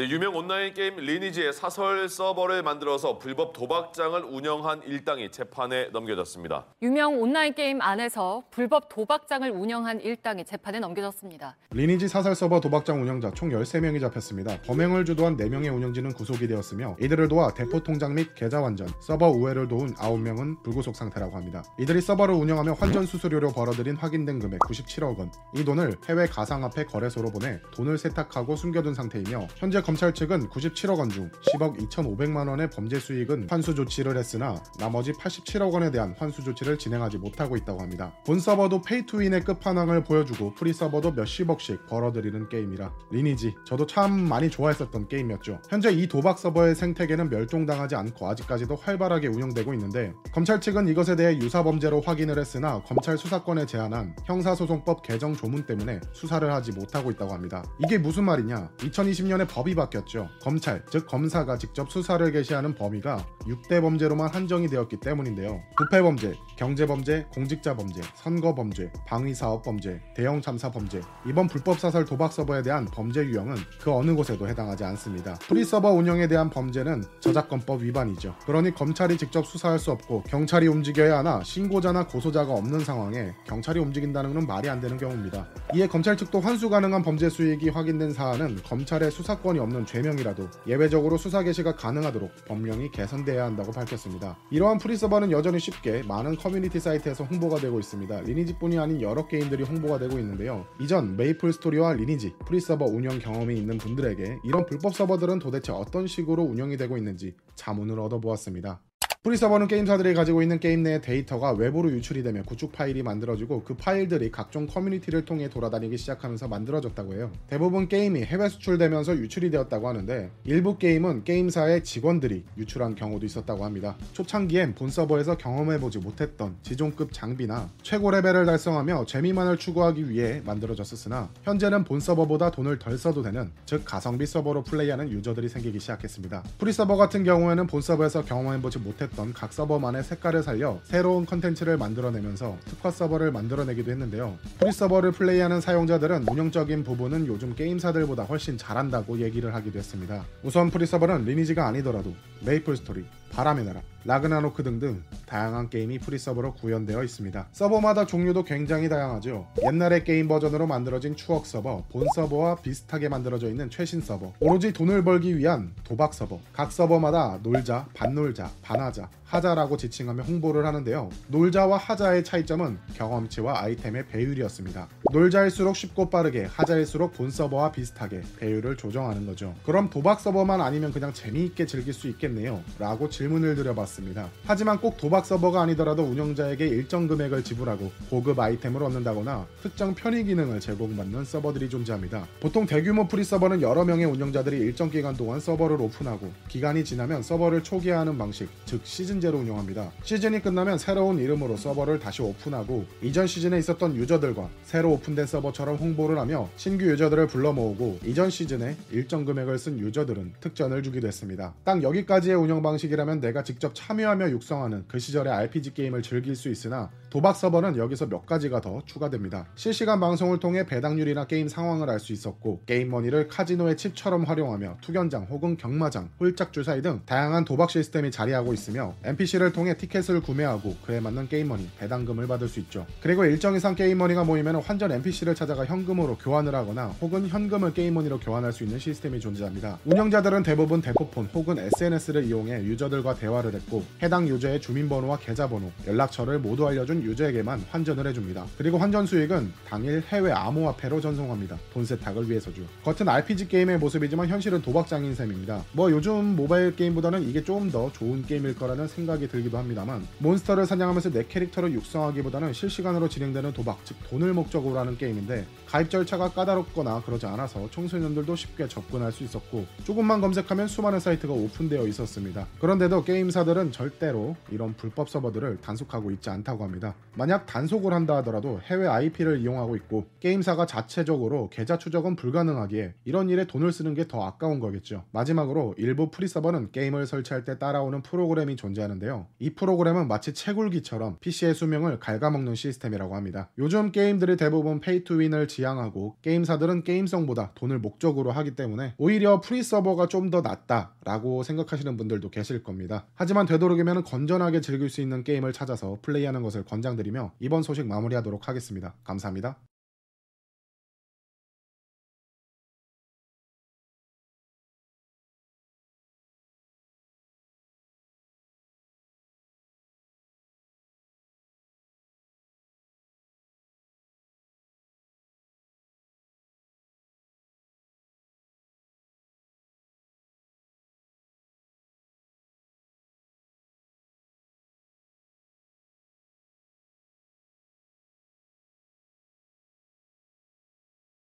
네, 유명 온라인 게임 리니지의 사설 서버를 만들어서 불법 도박장을 운영한 일당이 재판에 넘겨졌습니다. 유명 온라인 게임 안에서 불법 도박장을 운영한 일당이 재판에 넘겨졌습니다. 리니지 사설 서버 도박장 운영자 총 13명이 잡혔습니다. 범행을 주도한 4명의 운영진은 구속이 되었으며 이들을 도와 대포 통장 및 계좌 환전, 서버 우회를 도운 9명은 불구속 상태라고 합니다. 이들이 서버를 운영하며 환전 수수료로 벌어들인 확인된 금액 97억 원. 이 돈을 해외 가상화폐 거래소로 보내 돈을 세탁하고 숨겨둔 상태이며 현재 검찰 측은 97억 원 중 10억 2,500만 원의 범죄 수익은 환수 조치를 했으나 나머지 87억 원에 대한 환수 조치를 진행하지 못하고 있다고 합니다. 본 서버도 pay to win의 끝판왕을 보여주고 프리 서버도 몇십억씩 벌어들이는 게임이라 리니지 저도 참 많이 좋아했었던 게임이었죠. 현재 이 도박 서버의 생태계는 멸종당하지 않고 아직까지도 활발하게 운영되고 있는데 검찰 측은 이것에 대해 유사 범죄로 확인을 했으나 검찰 수사권에 제한한 형사소송법 개정 조문 때문에 수사를 하지 못하고 있다고 합니다. 이게 무슨 말이냐? 2020년에 법이 바뀌었죠. 검찰, 즉 검사가 직접 수사를 개시하는 범위가 6대 범죄로만 한정이 되었기 때문인데요. 부패 범죄, 경제 범죄, 공직자 범죄, 선거 범죄, 방위 사업 범죄, 대형 참사 범죄, 이번 불법 사설 도박 서버에 대한 범죄 유형은 그 어느 곳에도 해당하지 않습니다. 프리 서버 운영에 대한 범죄는 저작권법 위반이죠. 그러니 검찰이 직접 수사할 수 없고 경찰이 움직여야 하나 신고자나 고소자가 없는 상황에 경찰이 움직인다는 건 말이 안 되는 경우입니다. 이에 검찰 측도 환수 가능한 범죄 수익이 확인된 사안은 검찰의 수사권이 없는 죄명이라도 예외적으로 수사 개시가 가능하도록 법령이 개선돼야 한다고 밝혔습니다. 이러한 프리 서버는 여전히 쉽게 많은 커뮤니티 사이트에서 홍보가 되고 있습니다. 리니지뿐이 아닌 여러 게임들이 홍보가 되고 있는데요. 이전 메이플 스토리와 리니지 프리 서버 운영 경험이 있는 분들에게 이런 불법 서버들은 도대체 어떤 식으로 운영이 되고 있는지 자문을 얻어보았습니다. 프리서버는 게임사들이 가지고 있는 게임 내의 데이터가 외부로 유출이 되면 구축 파일이 만들어지고 그 파일들이 각종 커뮤니티를 통해 돌아다니기 시작하면서 만들어졌다고 해요. 대부분 게임이 해외 수출되면서 유출이 되었다고 하는데 일부 게임은 게임사의 직원들이 유출한 경우도 있었다고 합니다. 초창기엔 본 서버에서 경험해보지 못했던 지존급 장비나 최고 레벨을 달성하며 재미만을 추구하기 위해 만들어졌었으나 현재는 본 서버보다 돈을 덜 써도 되는 즉 가성비 서버로 플레이하는 유저들이 생기기 시작했습니다. 프리서버 같은 경우에는 본 서버에서 경험해보지 못했던 했던 각 서버만의 색깔을 살려 새로운 컨텐츠를 만들어내면서 특화 서버를 만들어내기도 했는데요. 프리 서버를 플레이하는 사용자들은 운영적인 부분은 요즘 게임사들보다 훨씬 잘한다고 얘기를 하기도 했습니다. 우선 프리 서버는 리니지가 아니더라도 메이플 스토리, 바람의 나라, 라그나로크 등등 다양한 게임이 프리 서버로 구현되어 있습니다. 서버마다 종류도 굉장히 다양하죠. 옛날의 게임 버전으로 만들어진 추억 서버, 본 서버와 비슷하게 만들어져 있는 최신 서버, 오로지 돈을 벌기 위한 도박 서버, 각 서버마다 놀자, 반놀자, 반하자, 하자라고 지칭하며 홍보를 하는데요. 놀자와 하자의 차이점은 경험치와 아이템의 배율이었습니다. 놀자일수록 쉽고 빠르게, 하자일수록 본 서버와 비슷하게 배율을 조정하는 거죠. 그럼 도박 서버만 아니면 그냥 재미있게 즐길 수 있겠네요. 라고 질문을 드려봤습니다. 하지만 꼭 도박 서버가 아니더라도 운영자에게 일정 금액을 지불하고 고급 아이템을 얻는다거나 특정 편의 기능을 제공받는 서버들이 존재합니다. 보통 대규모 프리 서버는 여러 명의 운영자들이 일정 기간 동안 서버를 오픈하고 기간이 지나면 서버를 초기화하는 방식, 즉 시즌제로 운영합니다. 시즌이 끝나면 새로운 이름으로 서버를 다시 오픈하고 이전 시즌에 있었던 유저들과 새로 오픈된 서버처럼 홍보를 하며 신규 유저들을 불러 모으고 이전 시즌에 일정 금액을 쓴 유저들은 특전을 주기도 했습니다. 딱 여기까지의 운영 방식이라면 내가 직접 참여하며 육성하는 그 시절의 RPG 게임을 즐길 수 있으나 도박 서버는 여기서 몇 가지가 더 추가됩니다. 실시간 방송을 통해 배당률이나 게임 상황을 알 수 있었고 게임 머니를 카지노의 칩처럼 활용하며 투견장 혹은 경마장, 홀짝 주사위 등 다양한 도박 시스템이 자리하고 있으며 NPC를 통해 티켓을 구매하고 그에 맞는 게임 머니, 배당금을 받을 수 있죠. 그리고 일정 이상 게임 머니가 모이면 환전 NPC를 찾아가 현금으로 교환을 하거나 혹은 현금을 게임 머니로 교환할 수 있는 시스템이 존재합니다. 운영자들은 대부분 대포폰 혹은 SNS를 이용해 유저들과 대화를 했고 해당 유저의 주민번호와 계좌번호, 연락처를 모두 알려준 유저에게만 환전을 해줍니다. 그리고 환전 수익은 당일 해외 암호화폐로 전송합니다. 돈 세탁을 위해서죠. 겉은 RPG 게임의 모습이지만 현실은 도박장인 셈입니다. 뭐 요즘 모바일 게임보다는 이게 좀더 좋은 게임일 거라는 생각이 들기도 합니다만 몬스터를 사냥하면서 내 캐릭터를 육성하기보다는 실시간으로 진행되는 도박, 즉 돈을 목적으로 하는 게임인데 가입 절차가 까다롭거나 그러지 않아서 청소년들도 쉽게 접근할 수 있었고 조금만 검색하면 수많은 사이트가 오픈되어 있었습니다. 그런데도 게임사들은 절대로 이런 불법 서버들을 단속하고 있지 않다고 합니다. 만약 단속을 한다 하더라도 해외 IP를 이용하고 있고 게임사가 자체적으로 계좌 추적은 불가능하기에 이런 일에 돈을 쓰는 게 더 아까운 거겠죠. 마지막으로 일부 프리 서버는 게임을 설치할 때 따라오는 프로그램이 존재하는데요. 이 프로그램은 마치 채굴기처럼 PC의 수명을 갉아먹는 시스템이라고 합니다. 요즘 게임들이 대부분 pay to win을 지향하고 게임사들은 게임성보다 돈을 목적으로 하기 때문에 오히려 프리 서버가 좀 더 낫다라고 생각하시는 분들도 계실 겁니다. 하지만 되도록이면 건전하게 즐길 수 있는 게임을 찾아서 플레이하는 것을 권장드리며 이번 소식 마무리하도록 하겠습니다. 감사합니다.